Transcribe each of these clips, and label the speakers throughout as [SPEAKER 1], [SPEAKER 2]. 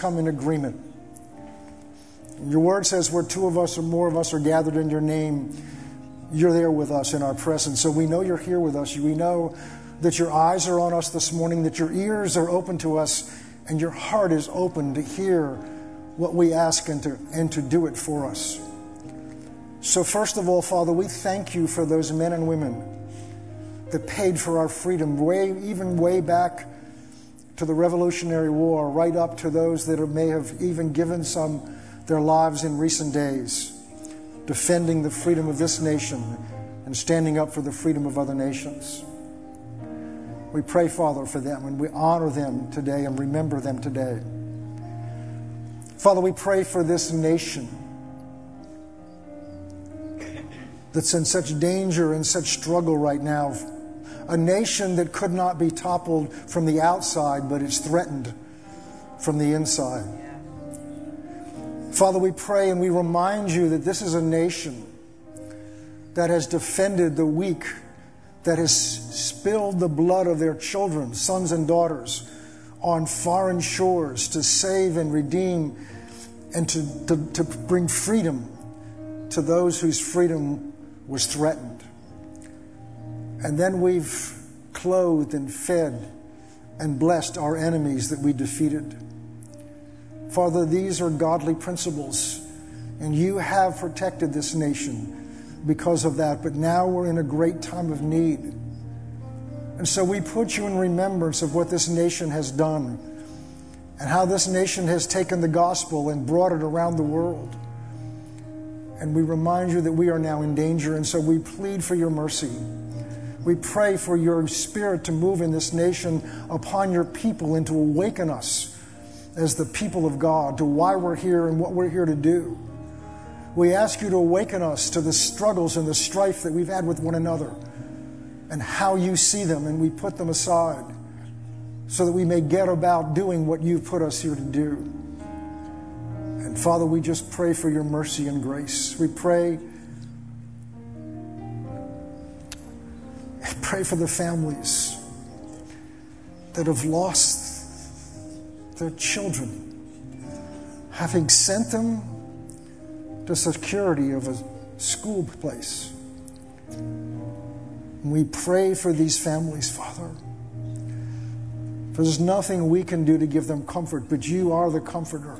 [SPEAKER 1] come in agreement. Your word says, where two of us or more of us are gathered in your name, you're there with us in our presence. So we know you're here with us. We know that your eyes are on us this morning, that your ears are open to us, and your heart is open to hear what we ask and to, and to do it for us. So, first of all, Father, we thank you for those men and women that paid for our freedom, way, even way back to the Revolutionary War, right up to those that may have even given some their lives in recent days, defending the freedom of this nation and standing up for the freedom of other nations. We pray, Father, for them and we honor them today and remember them today. Father, we pray for this nation that's in such danger and such struggle right now. A nation that could not be toppled from the outside, but is threatened from the inside. Father, we pray and we remind you that this is a nation that has defended the weak, that has spilled the blood of their children, sons and daughters, on foreign shores to save and redeem and to, to, to bring freedom to those whose freedom was threatened. And then we've clothed and fed and blessed our enemies that we defeated. Father, these are godly principles, and you have protected this nation because of that. But now we're in a great time of need. And so we put you in remembrance of what this nation has done and how this nation has taken the gospel and brought it around the world. And we remind you that we are now in danger, and so we plead for your mercy. We pray for your spirit to move in this nation upon your people and to awaken us as the people of God to why we're here and what we're here to do. We ask you to awaken us to the struggles and the strife that we've had with one another and how you see them, and we put them aside so that we may get about doing what you've put us here to do. And Father, we just pray for your mercy and grace. We pray. Pray for the families that have lost their children, having sent them to security of a school place. We pray for these families, Father. For there's nothing we can do to give them comfort, but you are the comforter.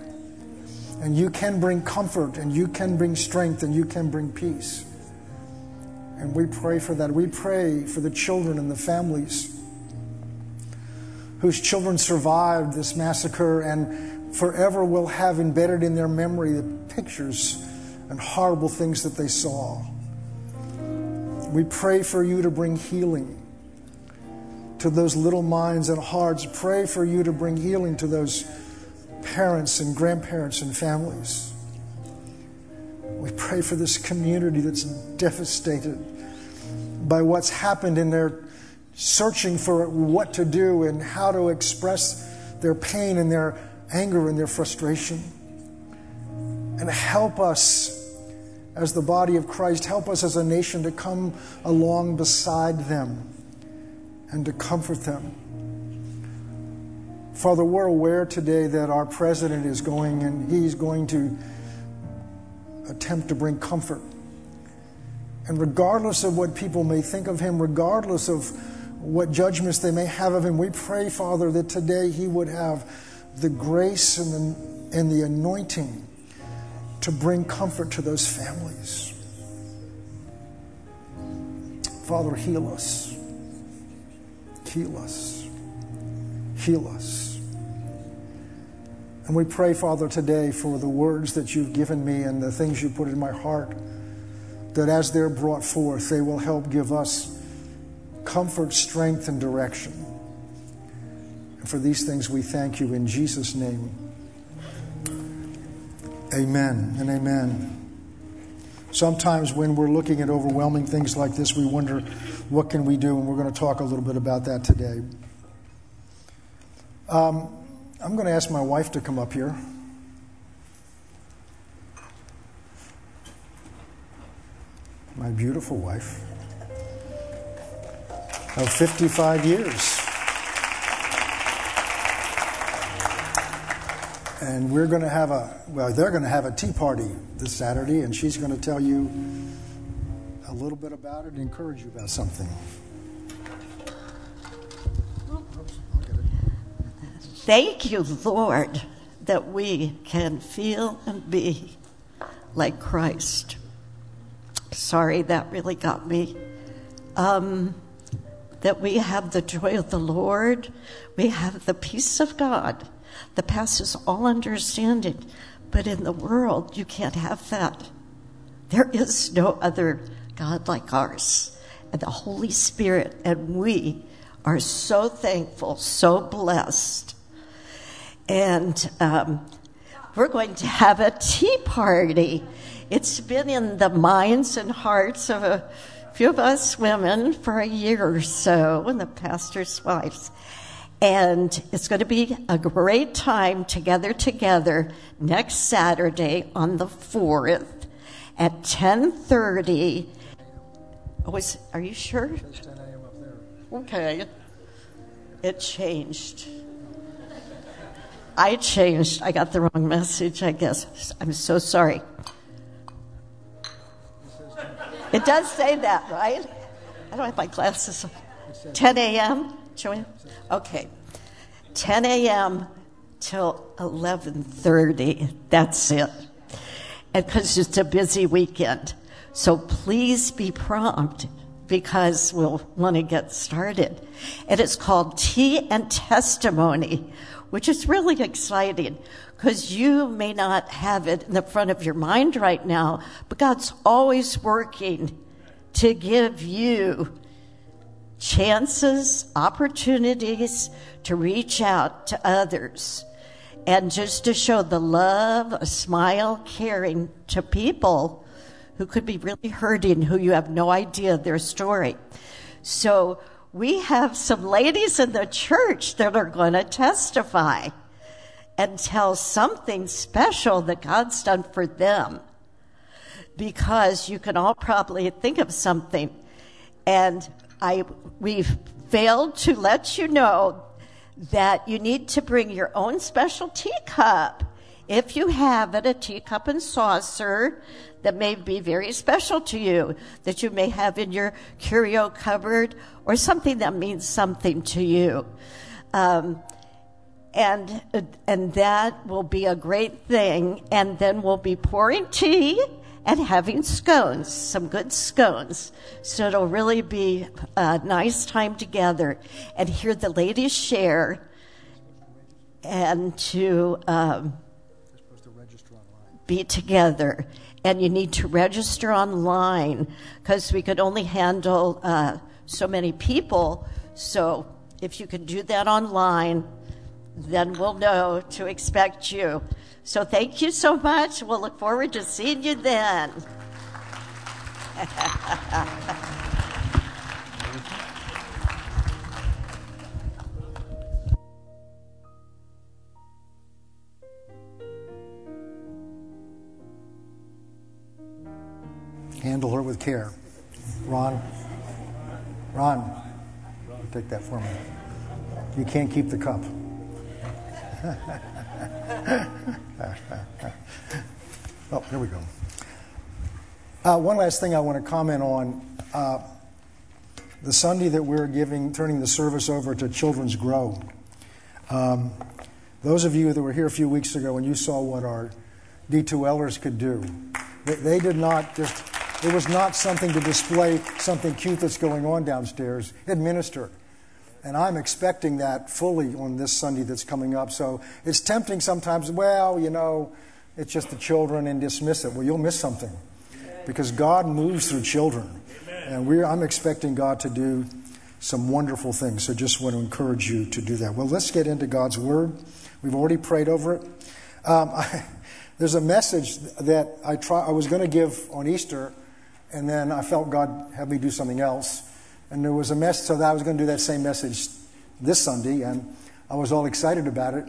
[SPEAKER 1] And you can bring comfort, and you can bring strength, and you can bring peace. And we pray for that. We pray for the children and the families whose children survived this massacre and forever will have embedded in their memory the pictures and horrible things that they saw. We pray for you to bring healing to those little minds and hearts. Pray for you to bring healing to those parents and grandparents and families. We pray for this community that's devastated by what's happened in their searching for what to do and how to express their pain and their anger and their frustration. And help us as the body of Christ, help us as a nation to come along beside them and to comfort them. Father, we're aware today that our president is going and he's going to attempt to bring comfort. And regardless of what people may think of him, regardless of what judgments they may have of him, we pray, Father, that today he would have the grace and the, and the anointing to bring comfort to those families. Father, heal us. Heal us. Heal us. And we pray, Father, today for the words that you've given me and the things you put in my heart, that as they're brought forth, they will help give us comfort, strength, and direction. And for these things, we thank you in Jesus' name. Amen and amen. Sometimes when we're looking at overwhelming things like this, we wonder, what can we do? And we're going to talk a little bit about that today. Um, I'm going to ask my wife to come up here. My beautiful wife of 55 years. and we're going to have a well they're going to have a tea party this saturday and she's going to tell you a little bit about it and encourage you about something
[SPEAKER 2] thank you lord that we can feel and be like christ sorry that really got me um, that we have the joy of the lord we have the peace of god that passes all understanding. But in the world, you can't have that. There is no other God like ours. And the Holy Spirit and we are so thankful, so blessed. And um, we're going to have a tea party. It's been in the minds and hearts of a few of us women for a year or so, and the pastor's wives. And it's going to be a great time together together next Saturday on the 4th at 10:30. Oh, is, are you sure? Okay. It changed. I changed. I got the wrong message, I guess. I'm so sorry. It does say that, right? I don't have my glasses on. 10 a.m. Joanne? Okay. 10 a.m. till 11:30. That's it. And because it's a busy weekend. So please be prompt because we'll want to get started. And it's called Tea and Testimony, which is really exciting because you may not have it in the front of your mind right now, but God's always working to give you chances, opportunities to reach out to others and just to show the love, a smile, caring to people who could be really hurting, who you have no idea their story. So we have some ladies in the church that are going to testify and tell something special that God's done for them. Because you can all probably think of something. And I, we've failed to let you know that you need to bring your own special teacup. If you have it, a teacup and saucer that may be very special to you, that you may have in your curio cupboard, or something that means something to you. Um, and and that will be a great thing. And then we'll be pouring tea and having scones, some good scones. So it'll really be a nice time together and hear the ladies share and to um, be together. And you need to register online because we could only handle uh, so many people. So if you can do that online, then we'll know to expect you. So thank you so much. We'll look forward to seeing you then.
[SPEAKER 1] Handle her with care. Ron, Ron, take that for me. You can't keep the cup. oh, here we go. Uh, one last thing I want to comment on. Uh, the Sunday that we're giving, turning the service over to Children's Grow. Um, those of you that were here a few weeks ago and you saw what our D2Lers could do, they, they did not just, it was not something to display something cute that's going on downstairs. Administer. And I'm expecting that fully on this Sunday that's coming up. So it's tempting sometimes, well, you know, it's just the children and dismiss it. Well, you'll miss something because God moves through children. And we're, I'm expecting God to do some wonderful things. So just want to encourage you to do that. Well, let's get into God's Word. We've already prayed over it. Um, I, there's a message that I, try, I was going to give on Easter, and then I felt God had me do something else. And there was a message, so that I was going to do that same message this Sunday, and I was all excited about it.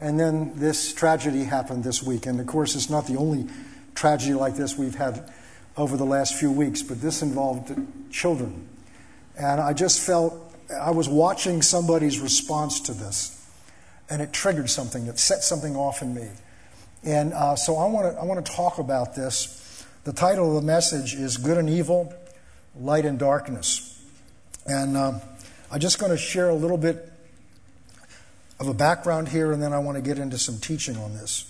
[SPEAKER 1] And then this tragedy happened this week. And of course, it's not the only tragedy like this we've had over the last few weeks, but this involved children. And I just felt I was watching somebody's response to this. and it triggered something, it set something off in me. And uh, so I want to I want to talk about this. The title of the message is Good and Evil, Light and Darkness. And uh, I'm just going to share a little bit of a background here, and then I want to get into some teaching on this.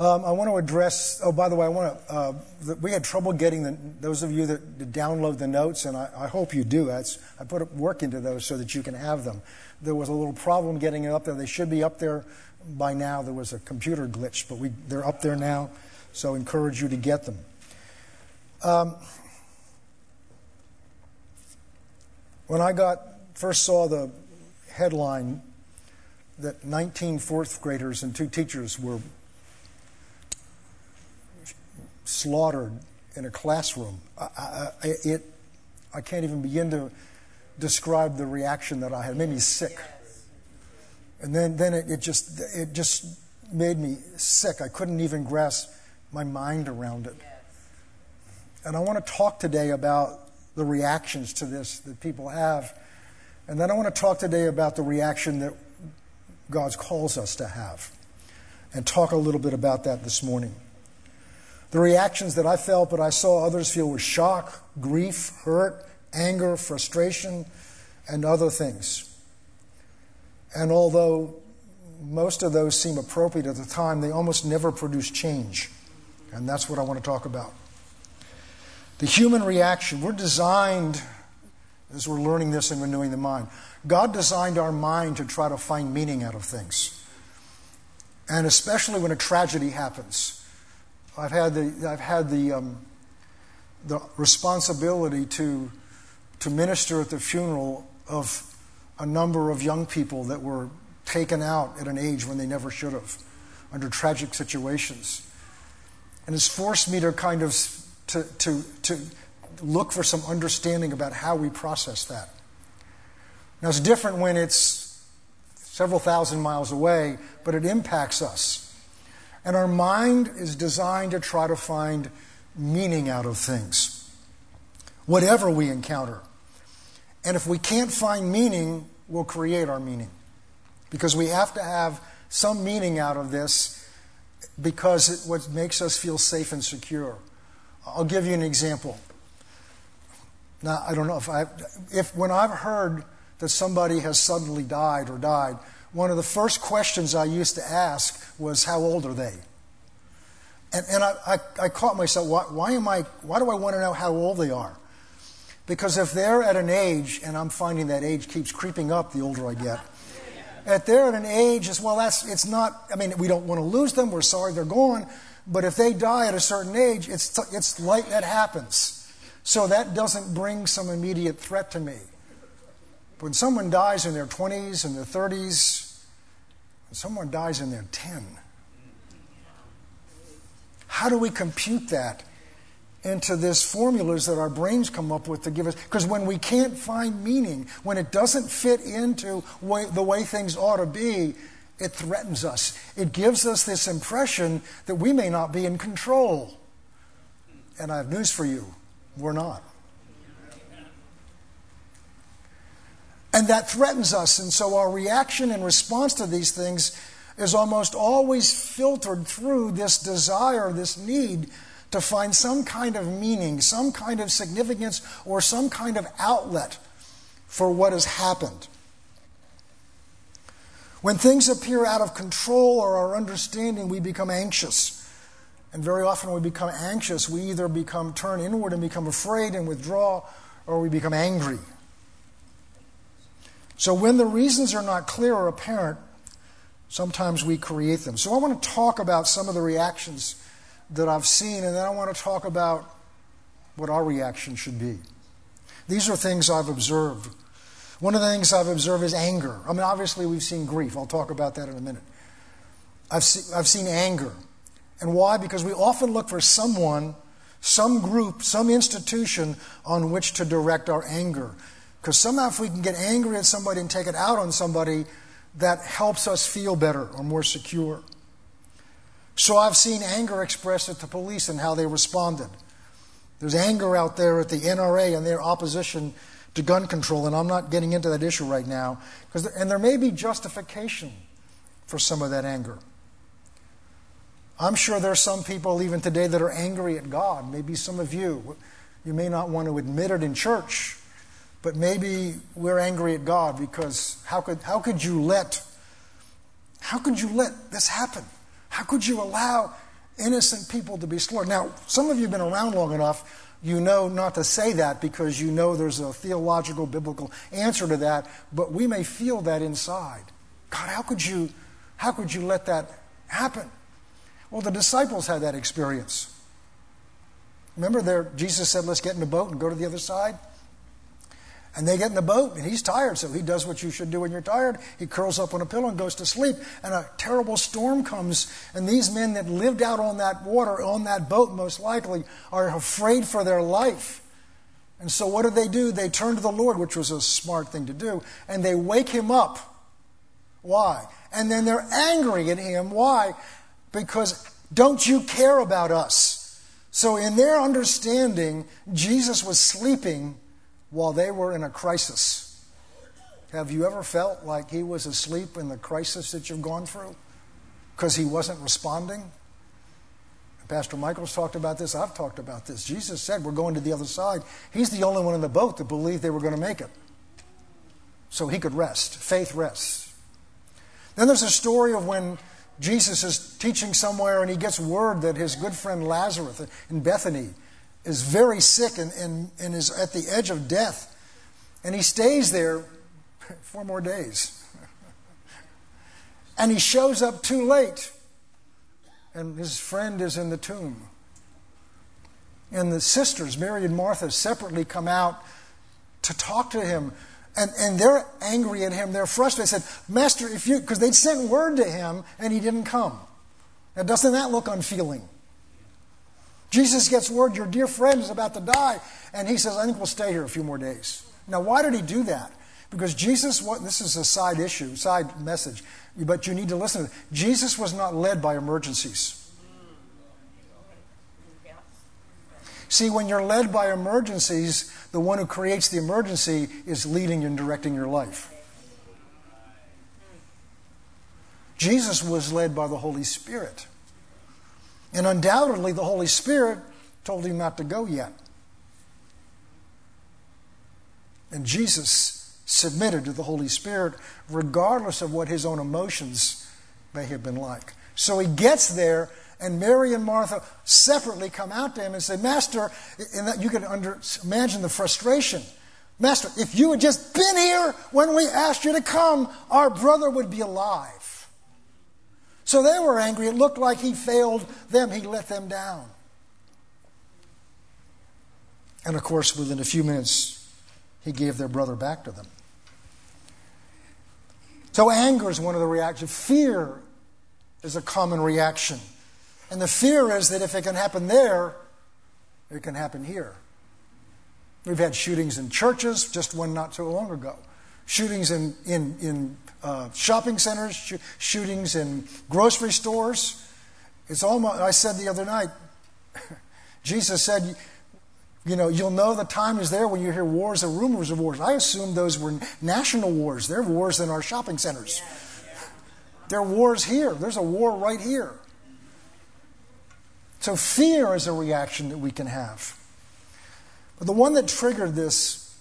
[SPEAKER 1] Um, I want to address. Oh, by the way, I want to. Uh, the, we had trouble getting the, those of you that, that download the notes, and I, I hope you do. That's, I put work into those so that you can have them. There was a little problem getting it up there. They should be up there by now. There was a computer glitch, but we, they're up there now. So encourage you to get them. Um, when I got first saw the headline that 19 fourth graders and two teachers were slaughtered in a classroom. I, I, it, I can't even begin to describe the reaction that I had. It made me sick. And then, then it, it, just, it just made me sick. I couldn't even grasp my mind around it. And I want to talk today about the reactions to this that people have. And then I want to talk today about the reaction that God calls us to have. And talk a little bit about that this morning. The reactions that I felt, but I saw others feel, were shock, grief, hurt, anger, frustration, and other things. And although most of those seem appropriate at the time, they almost never produce change. And that's what I want to talk about. The human reaction. We're designed, as we're learning this and renewing the mind, God designed our mind to try to find meaning out of things. And especially when a tragedy happens. I've had the, I've had the, um, the responsibility to, to minister at the funeral of a number of young people that were taken out at an age when they never should have under tragic situations. And it's forced me to kind of to, to, to look for some understanding about how we process that. Now, it's different when it's several thousand miles away, but it impacts us. And our mind is designed to try to find meaning out of things, whatever we encounter. And if we can't find meaning, we'll create our meaning. Because we have to have some meaning out of this because it what makes us feel safe and secure. I'll give you an example. Now, I don't know if I if when I've heard that somebody has suddenly died or died, one of the first questions I used to ask was, How old are they? And, and I, I, I caught myself, why, why, am I, why do I want to know how old they are? Because if they're at an age, and I'm finding that age keeps creeping up the older I get, if they're at an age as well, that's, it's not, I mean, we don't want to lose them, we're sorry they're gone, but if they die at a certain age, it's, it's like that happens. So that doesn't bring some immediate threat to me. When someone dies in their 20s and their 30s, when someone dies in their 10, how do we compute that into this formulas that our brains come up with to give us? Because when we can't find meaning, when it doesn't fit into way, the way things ought to be, it threatens us. It gives us this impression that we may not be in control. And I have news for you we're not. And that threatens us. And so our reaction and response to these things is almost always filtered through this desire, this need to find some kind of meaning, some kind of significance, or some kind of outlet for what has happened. When things appear out of control or our understanding, we become anxious. And very often, we become anxious, we either become turn inward and become afraid and withdraw, or we become angry. So when the reasons are not clear or apparent, sometimes we create them. So I want to talk about some of the reactions that I've seen, and then I want to talk about what our reaction should be. These are things I've observed. One of the things I've observed is anger. I mean, obviously, we've seen grief. I'll talk about that in a minute. I've, see, I've seen anger. And why? Because we often look for someone, some group, some institution on which to direct our anger. Because somehow, if we can get angry at somebody and take it out on somebody, that helps us feel better or more secure. So I've seen anger expressed at the police and how they responded. There's anger out there at the NRA and their opposition to gun control, and I'm not getting into that issue right now, and there may be justification for some of that anger. I'm sure there's some people even today that are angry at God. Maybe some of you. You may not want to admit it in church, but maybe we're angry at God because how could, how could you let how could you let this happen? How could you allow innocent people to be slaughtered? Now, some of you have been around long enough, you know not to say that because you know there's a theological, biblical answer to that, but we may feel that inside. God, how could you, how could you let that happen? Well, the disciples had that experience. Remember, there, Jesus said, Let's get in a boat and go to the other side? And they get in the boat, and he's tired, so he does what you should do when you're tired. He curls up on a pillow and goes to sleep. And a terrible storm comes, and these men that lived out on that water, on that boat most likely, are afraid for their life. And so what do they do? They turn to the Lord, which was a smart thing to do, and they wake him up. Why? And then they're angry at him. Why? Because don't you care about us? So, in their understanding, Jesus was sleeping while they were in a crisis. Have you ever felt like he was asleep in the crisis that you've gone through because he wasn't responding? Pastor Michael's talked about this. I've talked about this. Jesus said, We're going to the other side. He's the only one in the boat that believed they were going to make it. So he could rest. Faith rests. Then there's a story of when Jesus is teaching somewhere and he gets word that his good friend Lazarus in Bethany is very sick and, and, and is at the edge of death. And he stays there four more days. and he shows up too late. And his friend is in the tomb. And the sisters, Mary and Martha, separately come out to talk to him. And, and they're angry at him. They're frustrated. They said, Master, if you, because they'd sent word to him and he didn't come. Now, doesn't that look unfeeling? Jesus gets word your dear friend is about to die, and he says, I think we'll stay here a few more days. Now, why did he do that? Because Jesus, what, this is a side issue, side message, but you need to listen to. Jesus was not led by emergencies. See, when you're led by emergencies, the one who creates the emergency is leading and directing your life. Jesus was led by the Holy Spirit. And undoubtedly, the Holy Spirit told him not to go yet. And Jesus submitted to the Holy Spirit, regardless of what his own emotions may have been like. So he gets there, and Mary and Martha separately come out to him and say, Master, and you can under, imagine the frustration. Master, if you had just been here when we asked you to come, our brother would be alive. So they were angry. It looked like he failed them, he let them down. And of course, within a few minutes, he gave their brother back to them. So anger is one of the reactions. Fear is a common reaction. And the fear is that if it can happen there, it can happen here. We've had shootings in churches, just one not so long ago. Shootings in, in, in uh, shopping centers, sh- shootings in grocery stores. It's almost, I said the other night, Jesus said, you know, you'll know the time is there when you hear wars or rumors of wars. I assumed those were national wars. They're wars in our shopping centers. There are wars here. There's a war right here. So fear is a reaction that we can have. But the one that triggered this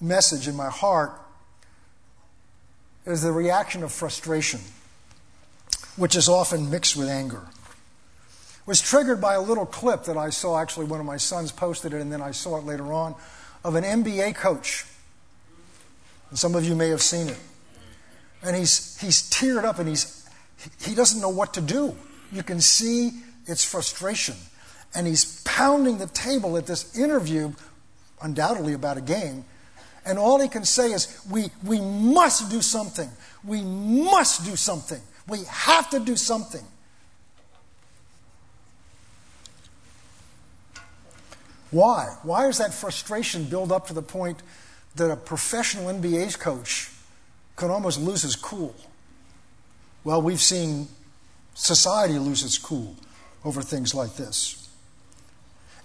[SPEAKER 1] message in my heart is the reaction of frustration, which is often mixed with anger. It was triggered by a little clip that I saw, actually, one of my sons posted it, and then I saw it later on, of an NBA coach. And some of you may have seen it. And he's, he's teared up and he's, he doesn't know what to do. You can see its frustration. And he's pounding the table at this interview, undoubtedly about a game, and all he can say is, we, we must do something. We must do something. We have to do something. Why? Why does that frustration build up to the point that a professional NBA coach could almost lose his cool? Well, we've seen society lose its cool over things like this.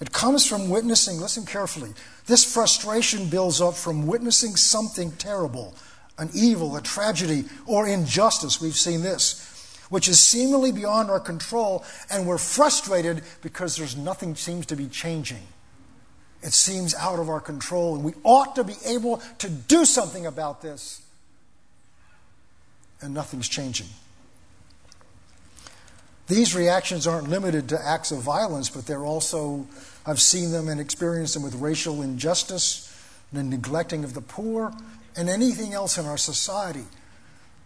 [SPEAKER 1] It comes from witnessing, listen carefully. This frustration builds up from witnessing something terrible, an evil, a tragedy, or injustice. We've seen this, which is seemingly beyond our control, and we're frustrated because there's nothing seems to be changing. It seems out of our control, and we ought to be able to do something about this. And nothing's changing. These reactions aren't limited to acts of violence, but they're also, I've seen them and experienced them with racial injustice, the neglecting of the poor, and anything else in our society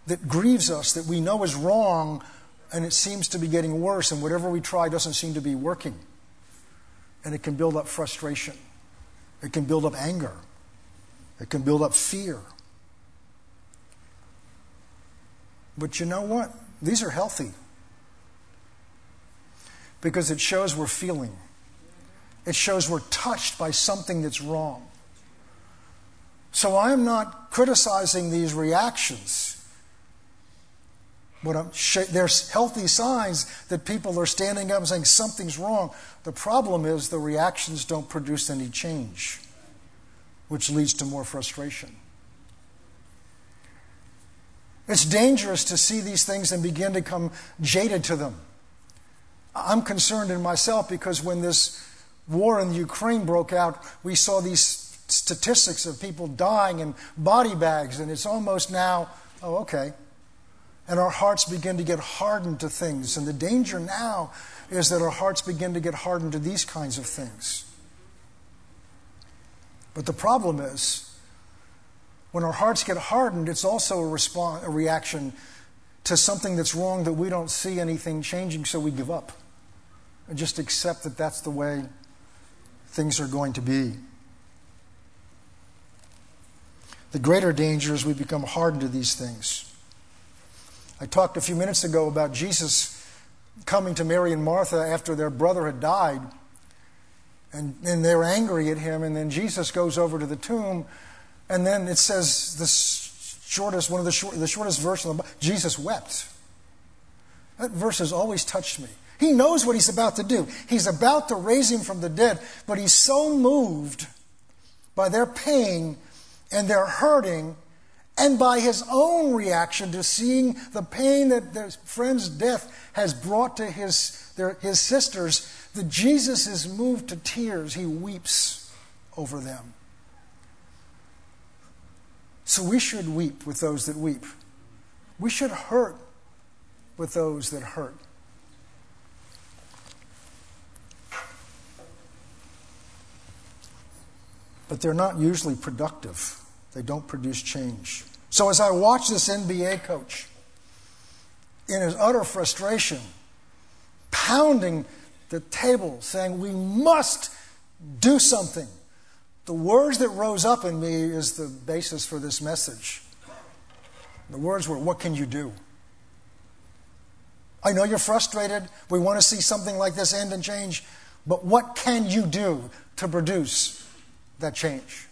[SPEAKER 1] that grieves us, that we know is wrong, and it seems to be getting worse, and whatever we try doesn't seem to be working. And it can build up frustration, it can build up anger, it can build up fear. But you know what? These are healthy because it shows we're feeling. It shows we're touched by something that's wrong. So I'm not criticizing these reactions. But I'm, there's healthy signs that people are standing up and saying something's wrong. The problem is the reactions don't produce any change, which leads to more frustration. It's dangerous to see these things and begin to come jaded to them. I'm concerned in myself because when this war in Ukraine broke out, we saw these statistics of people dying in body bags, and it's almost now, oh, okay. And our hearts begin to get hardened to things. And the danger now is that our hearts begin to get hardened to these kinds of things. But the problem is, when our hearts get hardened, it's also a, response, a reaction to something that's wrong that we don't see anything changing, so we give up and just accept that that's the way things are going to be. The greater danger is we become hardened to these things. I talked a few minutes ago about Jesus coming to Mary and Martha after their brother had died, and, and they're angry at him, and then Jesus goes over to the tomb, and then it says the shortest, one of the, short, the shortest verse of the Jesus wept. That verse has always touched me. He knows what he's about to do. He's about to raise him from the dead, but he's so moved by their pain and their hurting and by his own reaction to seeing the pain that their friend's death has brought to his, their, his sisters that Jesus is moved to tears. He weeps over them. So we should weep with those that weep. We should hurt with those that hurt. But they're not usually productive. They don't produce change. So as I watch this NBA coach in his utter frustration, pounding the table, saying, We must do something, the words that rose up in me is the basis for this message. The words were, What can you do? I know you're frustrated. We want to see something like this end and change. But what can you do to produce that change.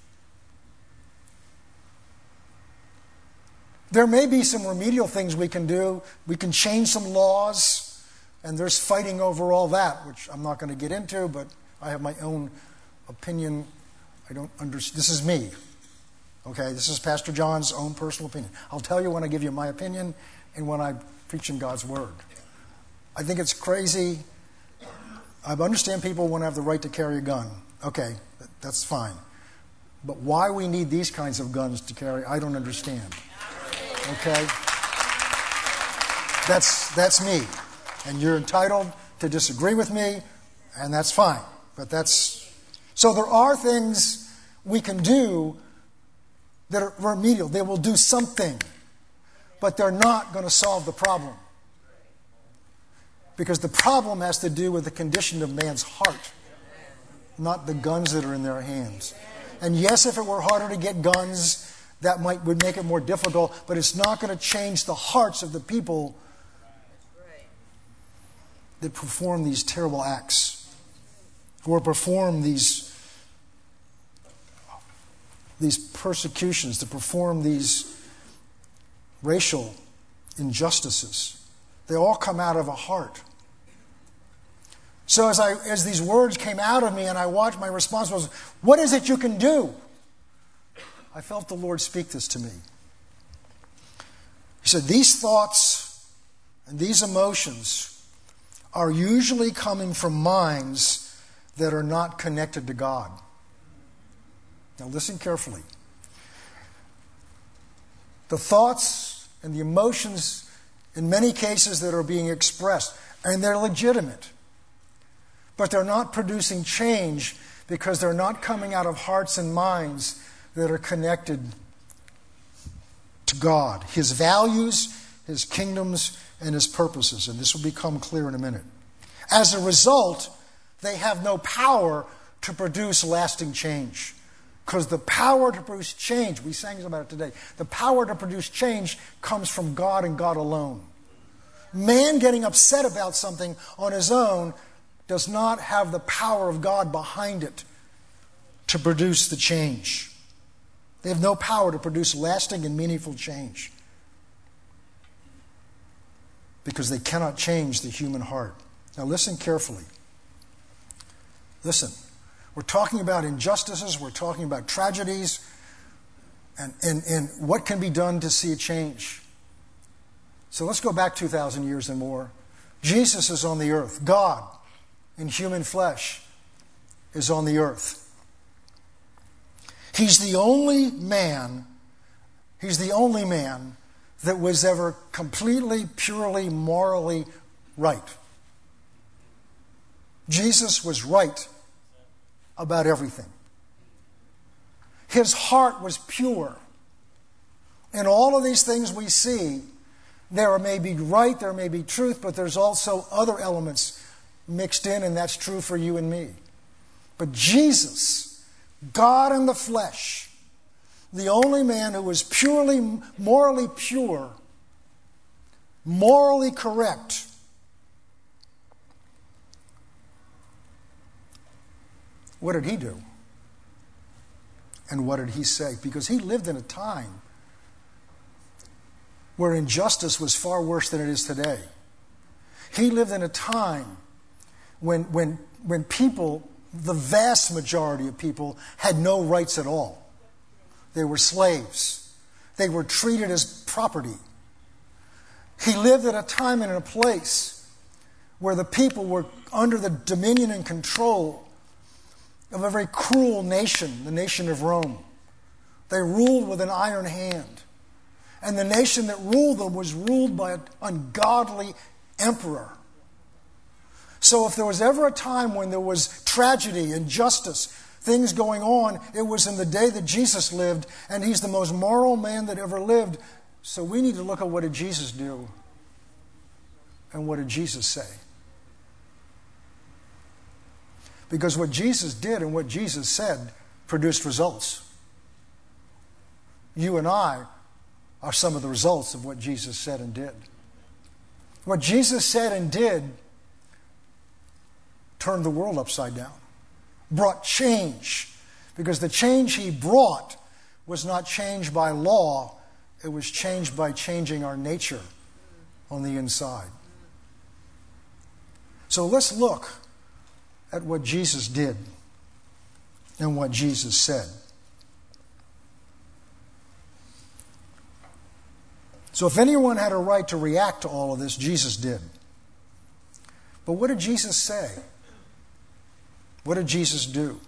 [SPEAKER 1] There may be some remedial things we can do. We can change some laws, and there's fighting over all that, which I'm not going to get into, but I have my own opinion. I don't understand. This is me. Okay, this is Pastor John's own personal opinion. I'll tell you when I give you my opinion and when I preach in God's Word. I think it's crazy. I understand people want to have the right to carry a gun. Okay, that's fine. But why we need these kinds of guns to carry, I don't understand. Okay? That's, that's me. And you're entitled to disagree with me, and that's fine. But that's. So there are things we can do that are remedial. They will do something, but they're not going to solve the problem. Because the problem has to do with the condition of man's heart not the guns that are in their hands. And yes, if it were harder to get guns, that might would make it more difficult, but it's not going to change the hearts of the people that perform these terrible acts, or perform these these persecutions, to perform these racial injustices. They all come out of a heart. So as, I, as these words came out of me and I watched, my response was, What is it you can do? I felt the Lord speak this to me. He said, These thoughts and these emotions are usually coming from minds that are not connected to God. Now, listen carefully. The thoughts and the emotions, in many cases, that are being expressed, and they're legitimate, but they're not producing change because they're not coming out of hearts and minds that are connected to God, His values, His kingdoms, and His purposes. And this will become clear in a minute. As a result, they have no power to produce lasting change. Because the power to produce change, we sang about it today, the power to produce change comes from God and God alone. Man getting upset about something on his own does not have the power of God behind it to produce the change. They have no power to produce lasting and meaningful change because they cannot change the human heart. Now, listen carefully. Listen. We're talking about injustices, we're talking about tragedies, and, and, and what can be done to see a change. So let's go back 2,000 years and more. Jesus is on the earth. God, in human flesh, is on the earth. He's the only man, he's the only man that was ever completely, purely, morally right. Jesus was right about everything. His heart was pure. In all of these things we see, there may be right, there may be truth, but there's also other elements mixed in, and that's true for you and me. But Jesus, God in the flesh, the only man who was purely, morally pure, morally correct, What did he do? And what did he say? Because he lived in a time where injustice was far worse than it is today. He lived in a time when, when, when people, the vast majority of people, had no rights at all. They were slaves, they were treated as property. He lived at a time and in a place where the people were under the dominion and control of a very cruel nation, the nation of Rome. They ruled with an iron hand. And the nation that ruled them was ruled by an ungodly emperor. So, if there was ever a time when there was tragedy, injustice, things going on, it was in the day that Jesus lived, and he's the most moral man that ever lived. So, we need to look at what did Jesus do and what did Jesus say. Because what Jesus did and what Jesus said produced results. You and I are some of the results of what Jesus said and did. What Jesus said and did turned the world upside down, brought change, because the change he brought was not changed by law, it was changed by changing our nature on the inside. So let's look at what Jesus did and what Jesus said. So, if anyone had a right to react to all of this, Jesus did. But what did Jesus say? What did Jesus do?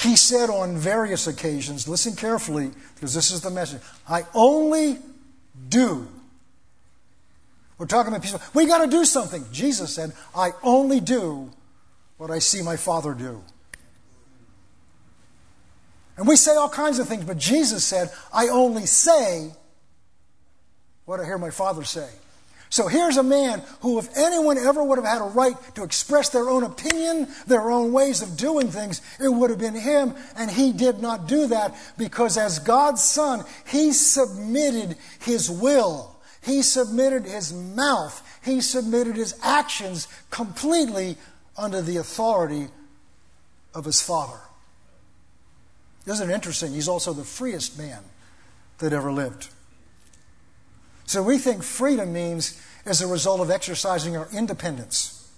[SPEAKER 1] He said on various occasions, listen carefully, because this is the message I only do. We're talking about people. We got to do something. Jesus said, I only do what I see my Father do. And we say all kinds of things, but Jesus said, I only say what I hear my Father say. So here's a man who, if anyone ever would have had a right to express their own opinion, their own ways of doing things, it would have been him. And he did not do that because, as God's Son, he submitted his will, he submitted his mouth, he submitted his actions completely under the authority of his father. Isn't it interesting? He's also the freest man that ever lived. So we think freedom means as a result of exercising our independence.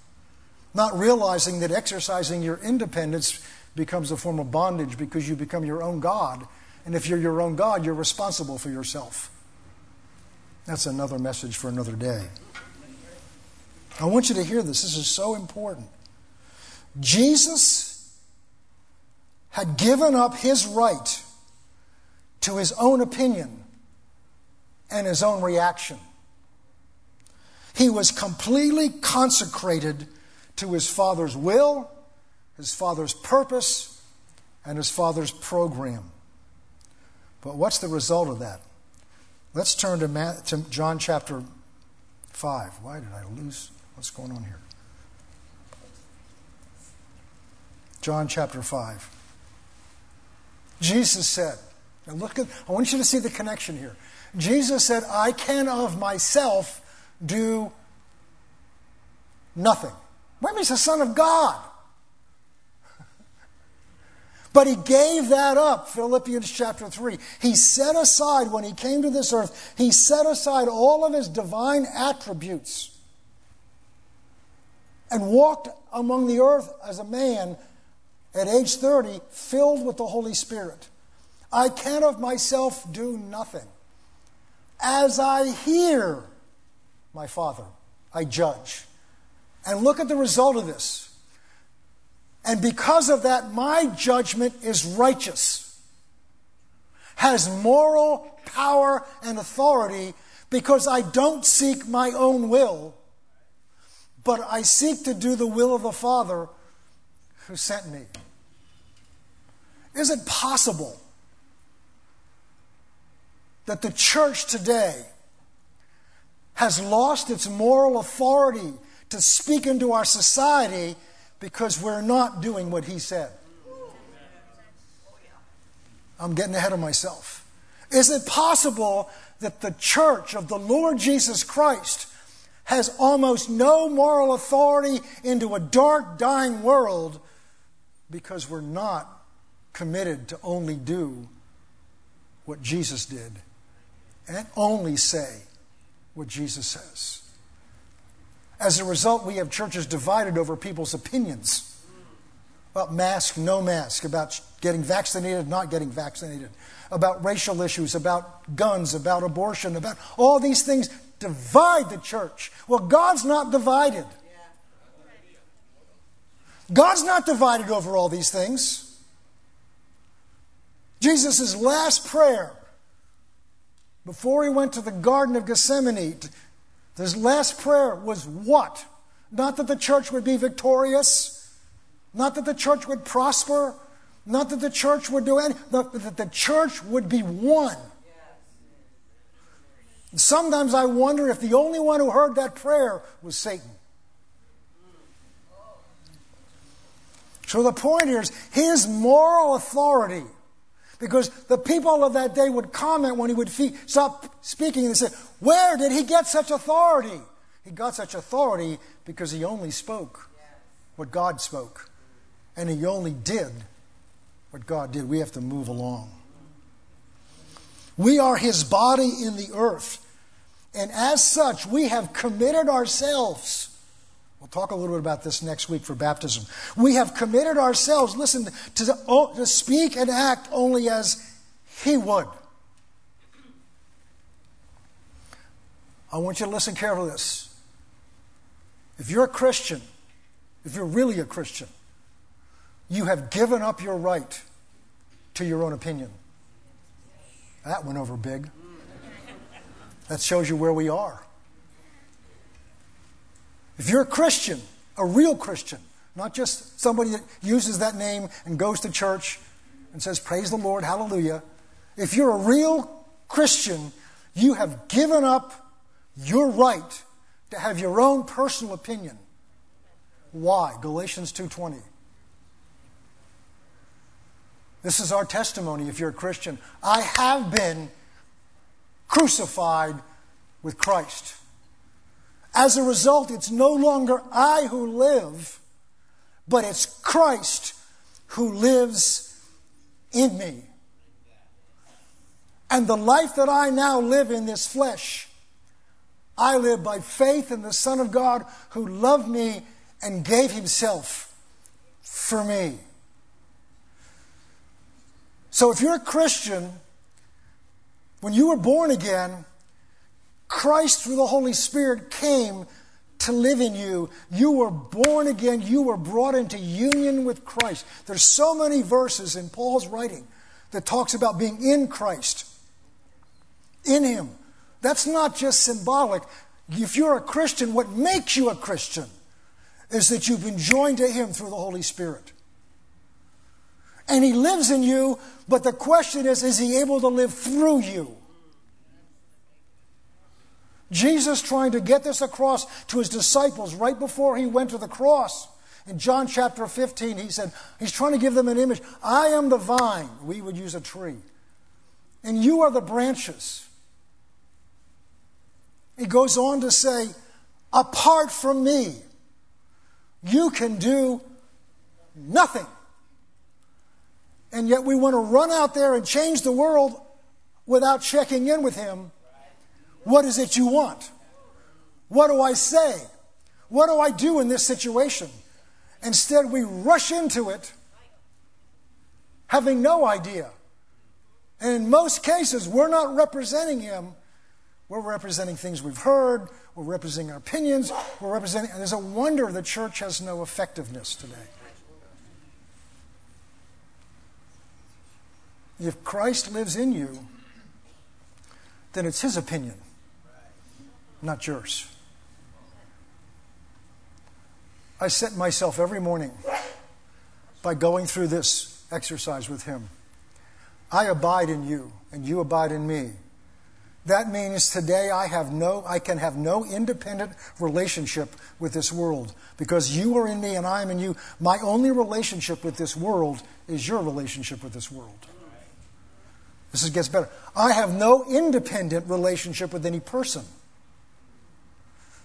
[SPEAKER 1] not realizing that exercising your independence becomes a form of bondage because you become your own God. And if you're your own God, you're responsible for yourself. That's another message for another day. I want you to hear this. This is so important. Jesus had given up his right to his own opinion and his own reaction. He was completely consecrated to his Father's will, his Father's purpose, and his Father's program. But what's the result of that? Let's turn to, Matt, to John chapter 5. Why did I lose? What's going on here? John chapter 5. Jesus said, now look at, I want you to see the connection here. Jesus said, I can of myself do nothing. When he's the Son of God. But he gave that up, Philippians chapter 3. He set aside, when he came to this earth, he set aside all of his divine attributes and walked among the earth as a man at age 30, filled with the Holy Spirit. I can of myself do nothing. As I hear my Father, I judge. And look at the result of this. And because of that, my judgment is righteous, has moral power and authority because I don't seek my own will, but I seek to do the will of the Father who sent me. Is it possible that the church today has lost its moral authority to speak into our society because we're not doing what he said. I'm getting ahead of myself. Is it possible that the church of the Lord Jesus Christ has almost no moral authority into a dark, dying world because we're not committed to only do what Jesus did and only say what Jesus says? As a result, we have churches divided over people's opinions about mask, no mask, about getting vaccinated, not getting vaccinated, about racial issues, about guns, about abortion, about all these things divide the church. Well, God's not divided. God's not divided over all these things. Jesus' last prayer before he went to the Garden of Gethsemane his last prayer was what? Not that the church would be victorious, not that the church would prosper, not that the church would do anything, but that the church would be one. Sometimes I wonder if the only one who heard that prayer was Satan. So the point is his moral authority because the people of that day would comment when he would stop speaking and say, Where did he get such authority? He got such authority because he only spoke what God spoke. And he only did what God did. We have to move along. We are his body in the earth. And as such, we have committed ourselves We'll talk a little bit about this next week for baptism. We have committed ourselves, listen, to, to speak and act only as He would. I want you to listen carefully to this. If you're a Christian, if you're really a Christian, you have given up your right to your own opinion. That went over big. That shows you where we are. If you're a Christian, a real Christian, not just somebody that uses that name and goes to church and says, Praise the Lord, hallelujah. If you're a real Christian, you have given up your right to have your own personal opinion. Why? Galatians 2:20. This is our testimony if you're a Christian. I have been crucified with Christ. As a result, it's no longer I who live, but it's Christ who lives in me. And the life that I now live in this flesh, I live by faith in the Son of God who loved me and gave himself for me. So if you're a Christian, when you were born again, Christ through the Holy Spirit came to live in you. You were born again. You were brought into union with Christ. There's so many verses in Paul's writing that talks about being in Christ, in Him. That's not just symbolic. If you're a Christian, what makes you a Christian is that you've been joined to Him through the Holy Spirit. And He lives in you, but the question is, is He able to live through you? Jesus trying to get this across to his disciples right before he went to the cross. In John chapter 15, he said, he's trying to give them an image. I am the vine. We would use a tree. And you are the branches. He goes on to say, apart from me, you can do nothing. And yet we want to run out there and change the world without checking in with him what is it you want? What do I say? What do I do in this situation? Instead, we rush into it having no idea. And in most cases, we're not representing him. We're representing things we've heard. We're representing our opinions. We're representing. And there's a wonder the church has no effectiveness today. If Christ lives in you, then it's his opinion not yours. I set myself every morning by going through this exercise with Him. I abide in you, and you abide in me. That means today I have no I can have no independent relationship with this world because you are in me and I am in you. My only relationship with this world is your relationship with this world. This gets better. I have no independent relationship with any person.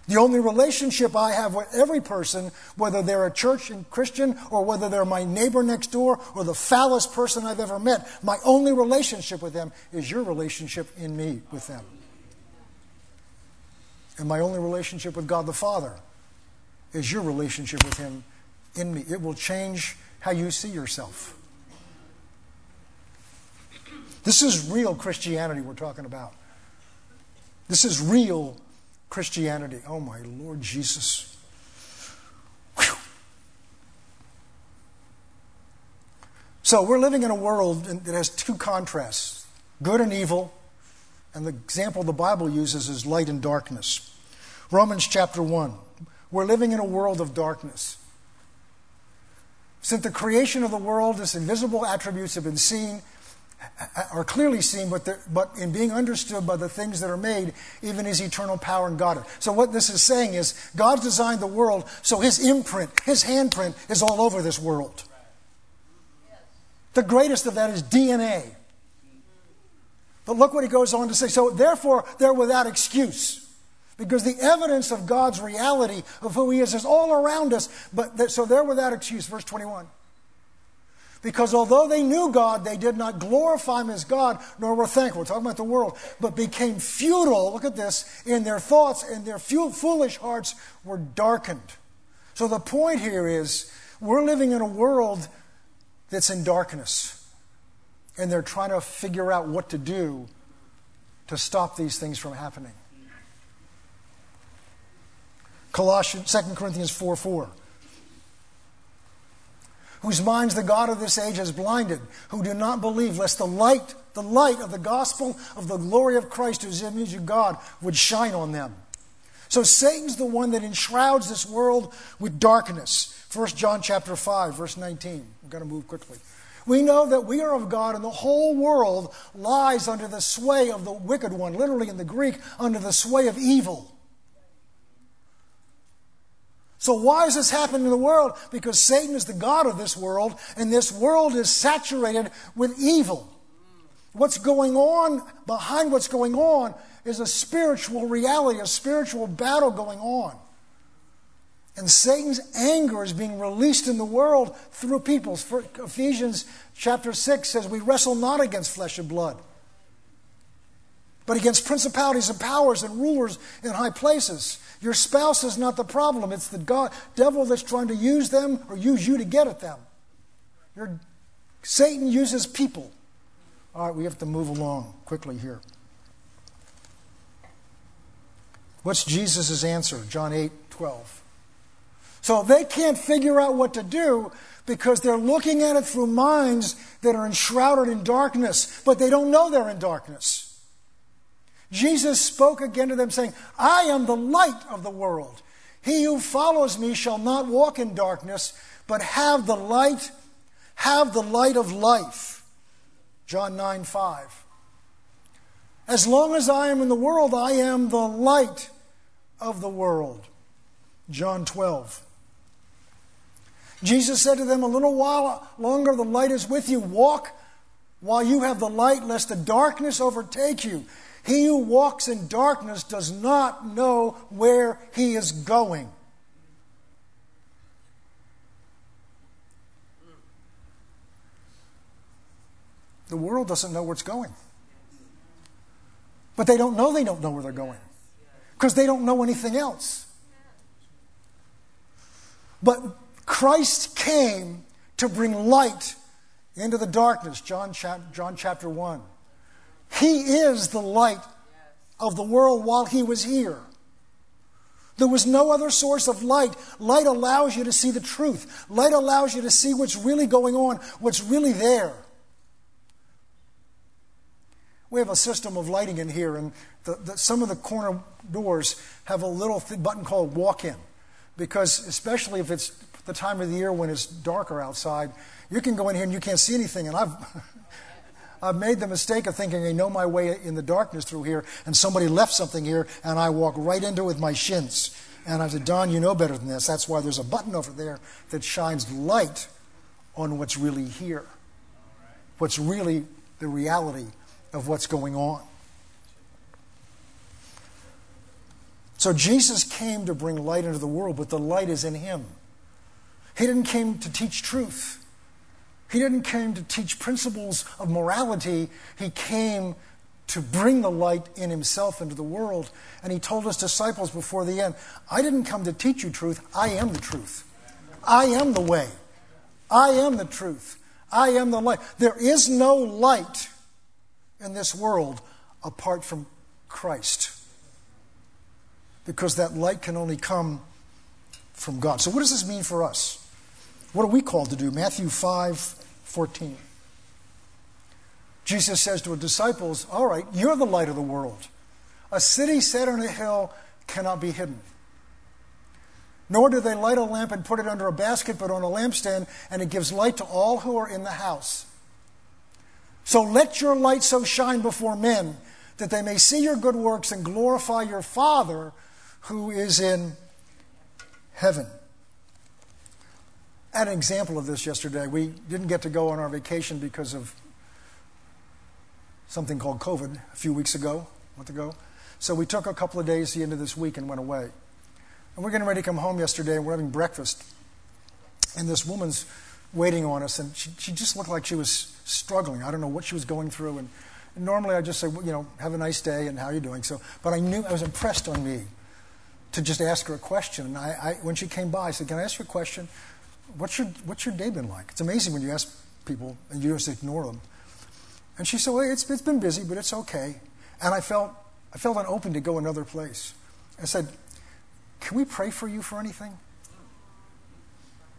[SPEAKER 1] The only relationship I have with every person, whether they're a church and Christian or whether they're my neighbor next door or the foulest person I've ever met, my only relationship with them is your relationship in me with them. And my only relationship with God the Father is your relationship with Him in me. It will change how you see yourself. This is real Christianity we're talking about. This is real Christianity. Oh, my Lord Jesus. Whew. So, we're living in a world that has two contrasts good and evil. And the example the Bible uses is light and darkness. Romans chapter 1. We're living in a world of darkness. Since the creation of the world, its invisible attributes have been seen are clearly seen, but, but in being understood by the things that are made, even his eternal power and God. So, what this is saying is God designed the world, so his imprint, his handprint, is all over this world. The greatest of that is DNA. But look what he goes on to say. So, therefore, they're without excuse. Because the evidence of God's reality of who he is is all around us. But so they're without excuse. Verse 21. Because although they knew God, they did not glorify Him as God, nor were thankful. We're talking about the world, but became futile. Look at this in their thoughts, and their foolish hearts were darkened. So the point here is we're living in a world that's in darkness, and they're trying to figure out what to do to stop these things from happening. Colossians, 2 Corinthians 4 4 whose minds the God of this age has blinded, who do not believe, lest the light, the light of the gospel of the glory of Christ, whose image of God, would shine on them. So Satan's the one that enshrouds this world with darkness. 1 John chapter 5, verse 19. We're going to move quickly. We know that we are of God, and the whole world lies under the sway of the wicked one, literally in the Greek, under the sway of evil. So, why is this happening in the world? Because Satan is the God of this world, and this world is saturated with evil. What's going on behind what's going on is a spiritual reality, a spiritual battle going on. And Satan's anger is being released in the world through people. Ephesians chapter 6 says, We wrestle not against flesh and blood but against principalities and powers and rulers in high places. Your spouse is not the problem. It's the God, devil that's trying to use them or use you to get at them. Satan uses people. All right, we have to move along quickly here. What's Jesus' answer? John 8, 12. So they can't figure out what to do because they're looking at it through minds that are enshrouded in darkness, but they don't know they're in darkness. Jesus spoke again to them, saying, I am the light of the world. He who follows me shall not walk in darkness, but have the light, have the light of life. John 9 5. As long as I am in the world, I am the light of the world. John 12. Jesus said to them, A little while longer the light is with you. Walk while you have the light, lest the darkness overtake you. He who walks in darkness does not know where he is going. The world doesn't know where it's going. But they don't know they don't know where they're going because they don't know anything else. But Christ came to bring light into the darkness, John, John chapter 1. He is the light of the world while he was here. There was no other source of light. Light allows you to see the truth. Light allows you to see what's really going on, what's really there. We have a system of lighting in here, and the, the, some of the corner doors have a little button called walk in. Because, especially if it's the time of the year when it's darker outside, you can go in here and you can't see anything. And I've, I've made the mistake of thinking I know my way in the darkness through here, and somebody left something here, and I walk right into it with my shins. And I said, Don, you know better than this. That's why there's a button over there that shines light on what's really here, what's really the reality of what's going on. So Jesus came to bring light into the world, but the light is in him. He didn't come to teach truth. He didn't come to teach principles of morality. He came to bring the light in himself into the world. And he told his disciples before the end, I didn't come to teach you truth. I am the truth. I am the way. I am the truth. I am the light. There is no light in this world apart from Christ because that light can only come from God. So, what does this mean for us? What are we called to do? Matthew 5 14. Jesus says to his disciples, All right, you're the light of the world. A city set on a hill cannot be hidden. Nor do they light a lamp and put it under a basket, but on a lampstand, and it gives light to all who are in the house. So let your light so shine before men that they may see your good works and glorify your Father who is in heaven. An example of this yesterday. We didn't get to go on our vacation because of something called COVID a few weeks ago, a month ago. So we took a couple of days the end of this week and went away. And we're getting ready to come home yesterday, and we're having breakfast. And this woman's waiting on us, and she, she just looked like she was struggling. I don't know what she was going through. And, and normally I just say, well, you know, have a nice day, and how are you doing? So, but I knew I was impressed on me to just ask her a question. And I, I, when she came by, I said, Can I ask you a question? What's your, what's your day been like? It's amazing when you ask people and you just ignore them. And she said, Well, it's, it's been busy, but it's okay. And I felt, I felt unopen to go another place. I said, Can we pray for you for anything?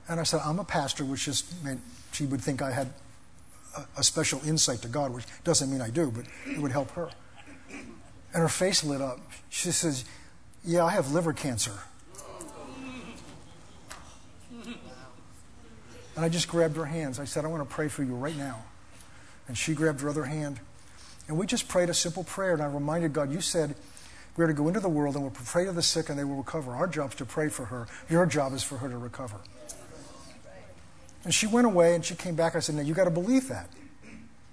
[SPEAKER 1] And I said, I'm a pastor, which just meant she would think I had a, a special insight to God, which doesn't mean I do, but it would help her. And her face lit up. She says, yeah, I have liver cancer. And I just grabbed her hands. I said, I want to pray for you right now. And she grabbed her other hand. And we just prayed a simple prayer. And I reminded God, you said we're to go into the world and we'll pray to the sick and they will recover. Our job is to pray for her. Your job is for her to recover. And she went away and she came back. I said, Now you got to believe that.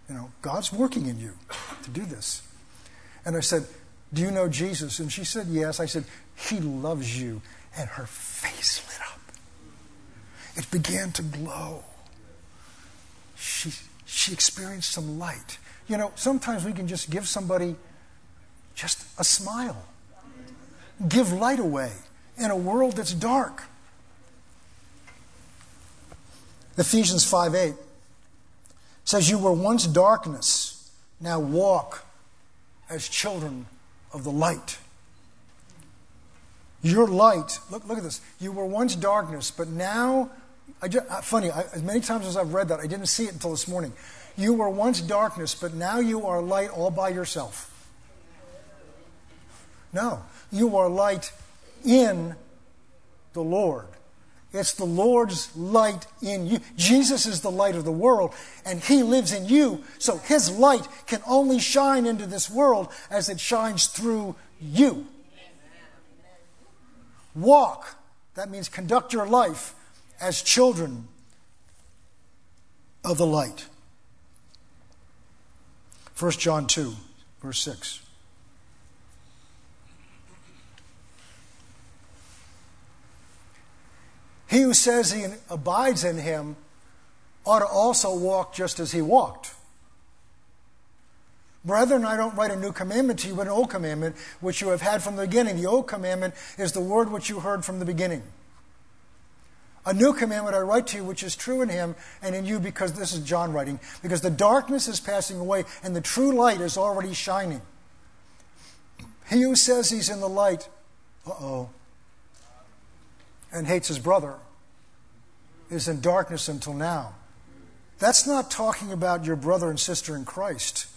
[SPEAKER 1] You know, God's working in you to do this. And I said, do you know Jesus? And she said, Yes. I said, He loves you. And her face. It began to glow. She, she experienced some light. You know, sometimes we can just give somebody Just a smile. Give light away in a world that's dark. Ephesians 5 8 says, You were once darkness, now walk as children of the light. Your light, look, look at this. You were once darkness, but now, I just, uh, funny, I, as many times as I've read that, I didn't see it until this morning. You were once darkness, but now you are light all by yourself. No, you are light in the Lord. It's the Lord's light in you. Jesus is the light of the world, and He lives in you. So His light can only shine into this world as it shines through you. Walk, that means conduct your life as children of the light. 1 John 2, verse 6. He who says he abides in him ought to also walk just as he walked. Brethren, I don't write a new commandment to you, but an old commandment which you have had from the beginning. The old commandment is the word which you heard from the beginning. A new commandment I write to you, which is true in him and in you, because this is John writing, because the darkness is passing away and the true light is already shining. He who says he's in the light, uh oh, and hates his brother is in darkness until now. That's not talking about your brother and sister in Christ.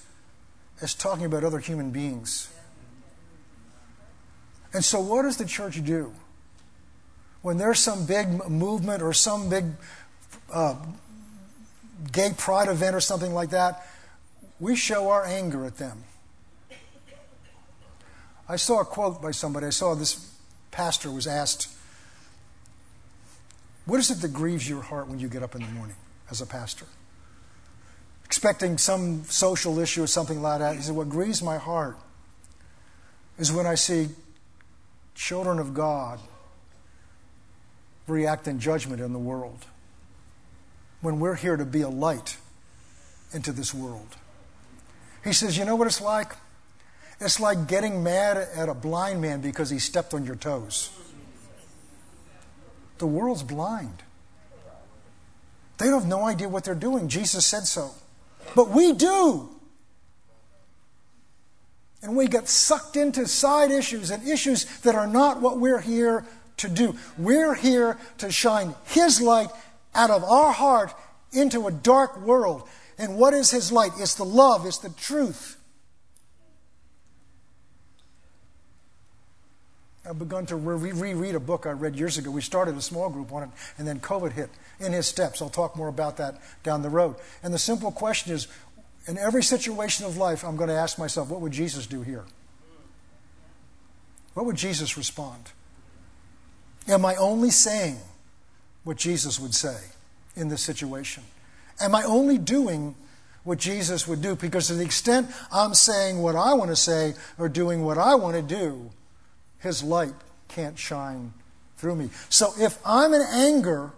[SPEAKER 1] It's talking about other human beings. And so, what does the church do? When there's some big movement or some big uh, gay pride event or something like that, we show our anger at them. I saw a quote by somebody. I saw this pastor was asked, what is it that grieves your heart when you get up in the morning as a pastor? Expecting some social issue or something like that. He said, What grieves my heart is when I see children of God react in judgment in the world. When we're here to be a light into this world. He says, You know what it's like? It's like getting mad at a blind man because he stepped on your toes. The world's blind. They have no idea what they're doing. Jesus said so. But we do. And we get sucked into side issues and issues that are not what we're here to do. We're here to shine His light out of our heart into a dark world. And what is His light? It's the love, it's the truth. I've begun to re- reread a book I read years ago. We started a small group on it, and then COVID hit in his steps. I'll talk more about that down the road. And the simple question is in every situation of life, I'm going to ask myself, what would Jesus do here? What would Jesus respond? Am I only saying what Jesus would say in this situation? Am I only doing what Jesus would do? Because to the extent I'm saying what I want to say or doing what I want to do, his light can't shine through me. So if I'm in anger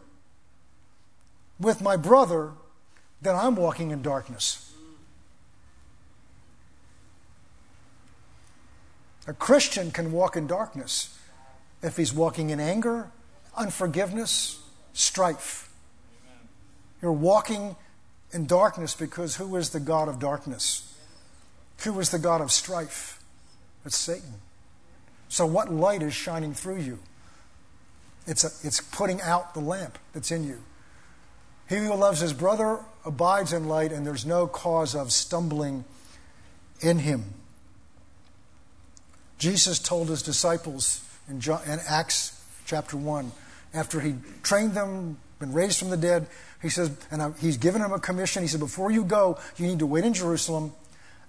[SPEAKER 1] with my brother, then I'm walking in darkness. A Christian can walk in darkness if he's walking in anger, unforgiveness, strife. You're walking in darkness because who is the God of darkness? Who is the God of strife? It's Satan. So, what light is shining through you? It's, a, it's putting out the lamp that's in you. He who loves his brother abides in light, and there's no cause of stumbling in him. Jesus told his disciples in, John, in Acts chapter 1, after he trained them, been raised from the dead, he says, and he's given them a commission. He said, Before you go, you need to wait in Jerusalem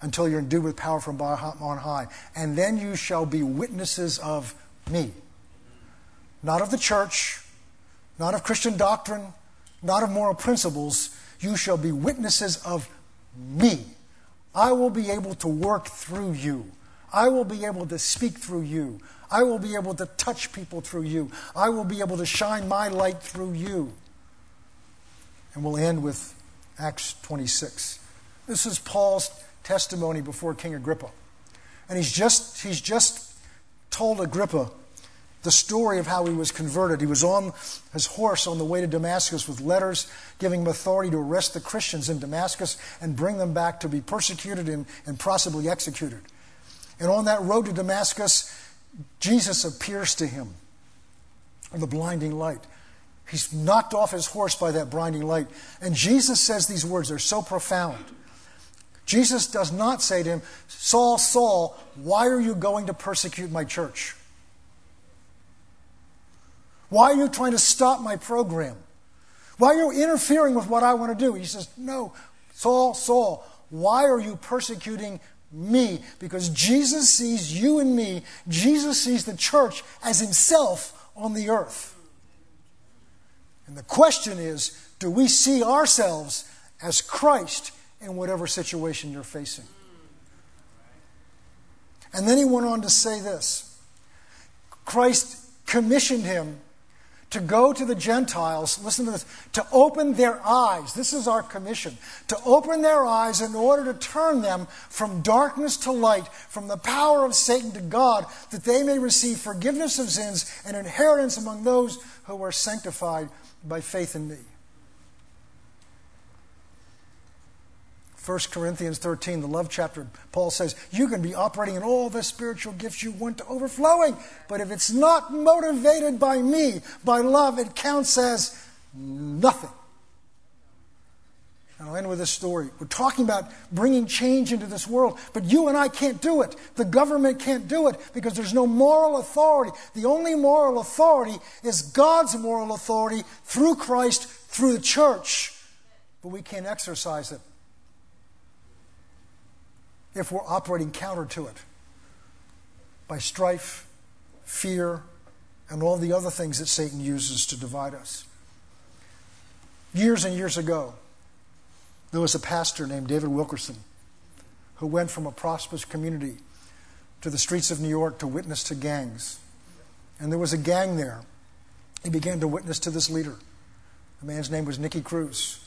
[SPEAKER 1] until you're endued with power from on high. And then you shall be witnesses of me. Not of the church, not of Christian doctrine, not of moral principles. You shall be witnesses of me. I will be able to work through you. I will be able to speak through you. I will be able to touch people through you. I will be able to shine my light through you. And we'll end with Acts 26. This is Paul's testimony before King Agrippa. And he's just, he's just told Agrippa the story of how he was converted. He was on his horse on the way to Damascus with letters giving him authority to arrest the Christians in Damascus and bring them back to be persecuted and, and possibly executed. And on that road to Damascus, Jesus appears to him the blinding light. He's knocked off his horse by that blinding light. And Jesus says these words, they're so profound. Jesus does not say to him, Saul, Saul, why are you going to persecute my church? Why are you trying to stop my program? Why are you interfering with what I want to do? He says, No, Saul, Saul, why are you persecuting me? Because Jesus sees you and me, Jesus sees the church as himself on the earth. And the question is do we see ourselves as Christ in whatever situation you're facing? And then he went on to say this Christ commissioned him to go to the Gentiles, listen to this, to open their eyes. This is our commission. To open their eyes in order to turn them from darkness to light, from the power of Satan to God, that they may receive forgiveness of sins and inheritance among those who are sanctified by faith in me. 1 Corinthians 13, the love chapter, Paul says, You can be operating in all the spiritual gifts you want to overflowing, but if it's not motivated by me, by love, it counts as nothing. And I'll end with this story. We're talking about bringing change into this world, but you and I can't do it. The government can't do it because there's no moral authority. The only moral authority is God's moral authority through Christ, through the church, but we can't exercise it if we're operating counter to it by strife, fear, and all the other things that Satan uses to divide us. Years and years ago, there was a pastor named David Wilkerson who went from a prosperous community to the streets of New York to witness to gangs. And there was a gang there. He began to witness to this leader. The man's name was Nicky Cruz.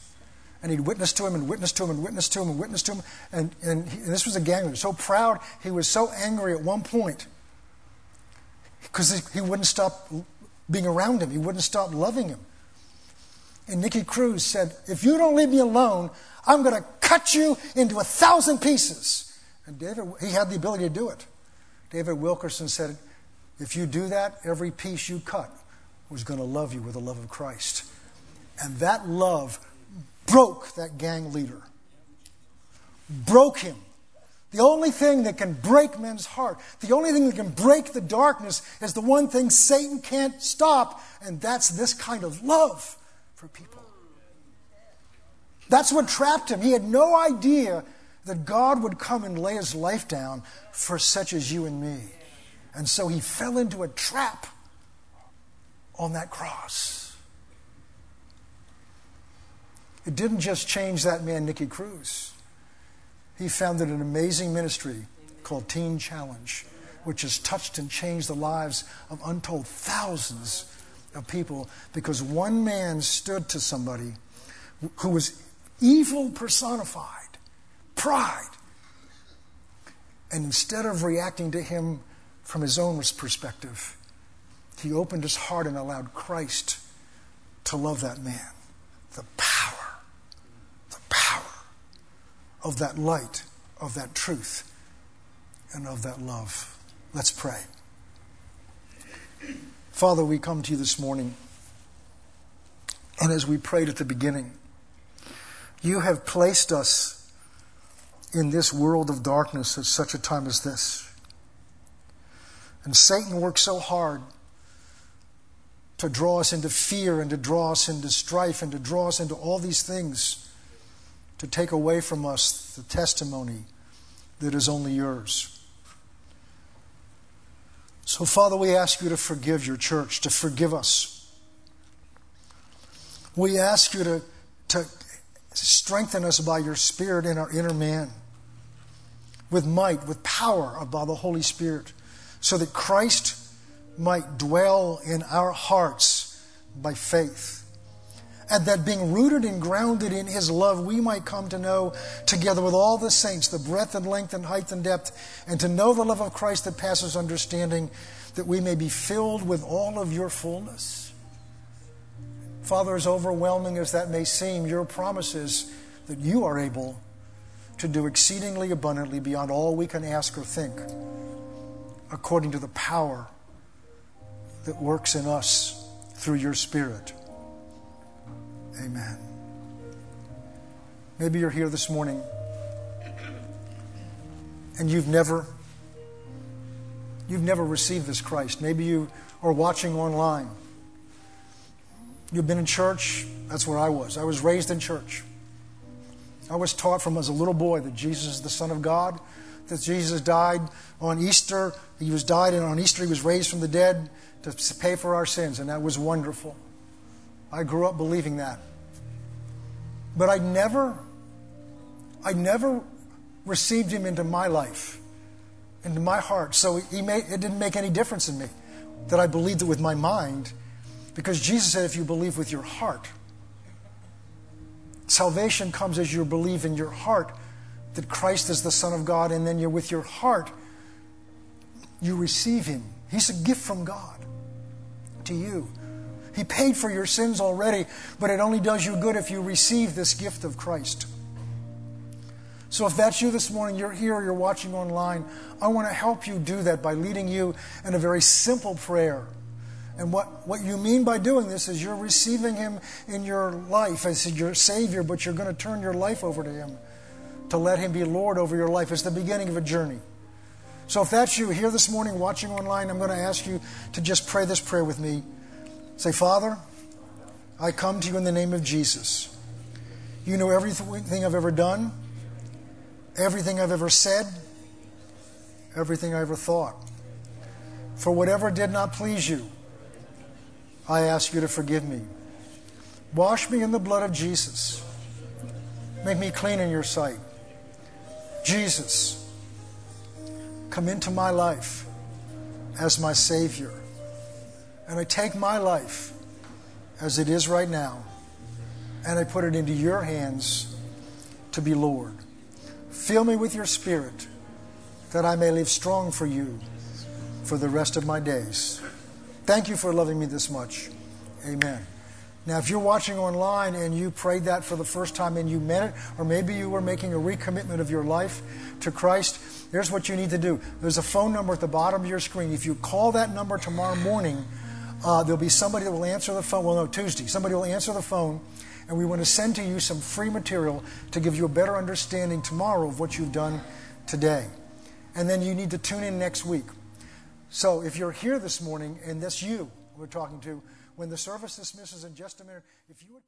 [SPEAKER 1] And he'd witness to him and witness to him and witness to him and witness to him. And, and, he, and this was a gang leader. So proud, he was so angry at one point because he, wouldn't stop being around him, he wouldn't stop loving him. And Nicky Cruz said, If you don't leave me alone, I'm going to cut you into a thousand pieces. And David, he had the ability to do it. David Wilkerson said, If you do that, every piece you cut was going to love you with the love of Christ. And that love broke that gang leader. Broke him. The only thing that can break men's heart, the only thing that can break the darkness is the one thing Satan can't stop, and that's this kind of love for people. That's what trapped him. He had no idea that God would come and lay his life down for such as you and me. And so he fell into a trap on that cross. It didn't just change that man, Nicky Cruz. He founded an amazing ministry called Teen Challenge, which has touched and changed the lives of untold thousands of people because one man stood to somebody who was evil personified, pride. And instead of reacting to him from his own perspective, he opened his heart and allowed Christ to love that man. The power of that light, of that truth, and of that love. Let's pray. Father, we come to you this morning, and as we prayed at the beginning, you have placed us in this world of darkness at such a time as this. And Satan works so hard to draw us into fear and to draw us into strife and to draw us into all these things to take away from us the testimony that is only yours. So, Father, we ask you to forgive your church, to forgive us. We ask you to, to strengthen us by your Spirit in our inner man, with might, with power uh, by the Holy Spirit, so that Christ might dwell in our hearts by faith and that being rooted and grounded in his love, we might come to know, together with all the saints, the breadth and length and height and depth, and to know the love of Christ that passes understanding, that we may be filled with all of your fullness. Father, as overwhelming as that may seem, your promise is that you are able to do exceedingly abundantly beyond all we can ask or think, according to the power that works in us through your Spirit. Amen. Maybe you're here this morning and you've never you've never received this Christ. Maybe you are watching online. You've been in church, that's where I was. I was raised in church. I was taught from as a little boy that Jesus is the Son of God, that Jesus died on Easter. He was died, and on Easter he was raised from the dead to pay for our sins, and that was wonderful. I grew up believing that. But I never, I never received him into my life, into my heart. So he made, it didn't make any difference in me that I believed it with my mind, because Jesus said, if you believe with your heart, salvation comes as you believe in your heart that Christ is the Son of God, and then you're with your heart, you receive him. He's a gift from God to you. He paid for your sins already, but it only does you good if you receive this gift of Christ. So, if that's you this morning, you're here, you're watching online, I want to help you do that by leading you in a very simple prayer. And what, what you mean by doing this is you're receiving Him in your life as your Savior, but you're going to turn your life over to Him to let Him be Lord over your life. It's the beginning of a journey. So, if that's you here this morning watching online, I'm going to ask you to just pray this prayer with me. Say, Father, I come to you in the name of Jesus. You know everything I've ever done, everything I've ever said, everything I ever thought. For whatever did not please you, I ask you to forgive me. Wash me in the blood of Jesus. Make me clean in your sight. Jesus, come into my life as my Savior. And I take my life as it is right now and I put it into your hands to be Lord. Fill me with your Spirit that I may live strong for you for the rest of my days. Thank you for loving me this much. Amen. Now, if you're watching online and you prayed that for the first time and you meant it, or maybe you were making a recommitment of your life to Christ, here's what you need to do. There's a phone number at the bottom of your screen. If you call that number tomorrow morning, uh, there'll be somebody that will answer the phone. Well, no, Tuesday. Somebody will answer the phone, and we want to send to you some free material to give you a better understanding tomorrow of what you've done today. And then you need to tune in next week. So if you're here this morning, and that's you we're talking to, when the service dismisses in just a minute, if you would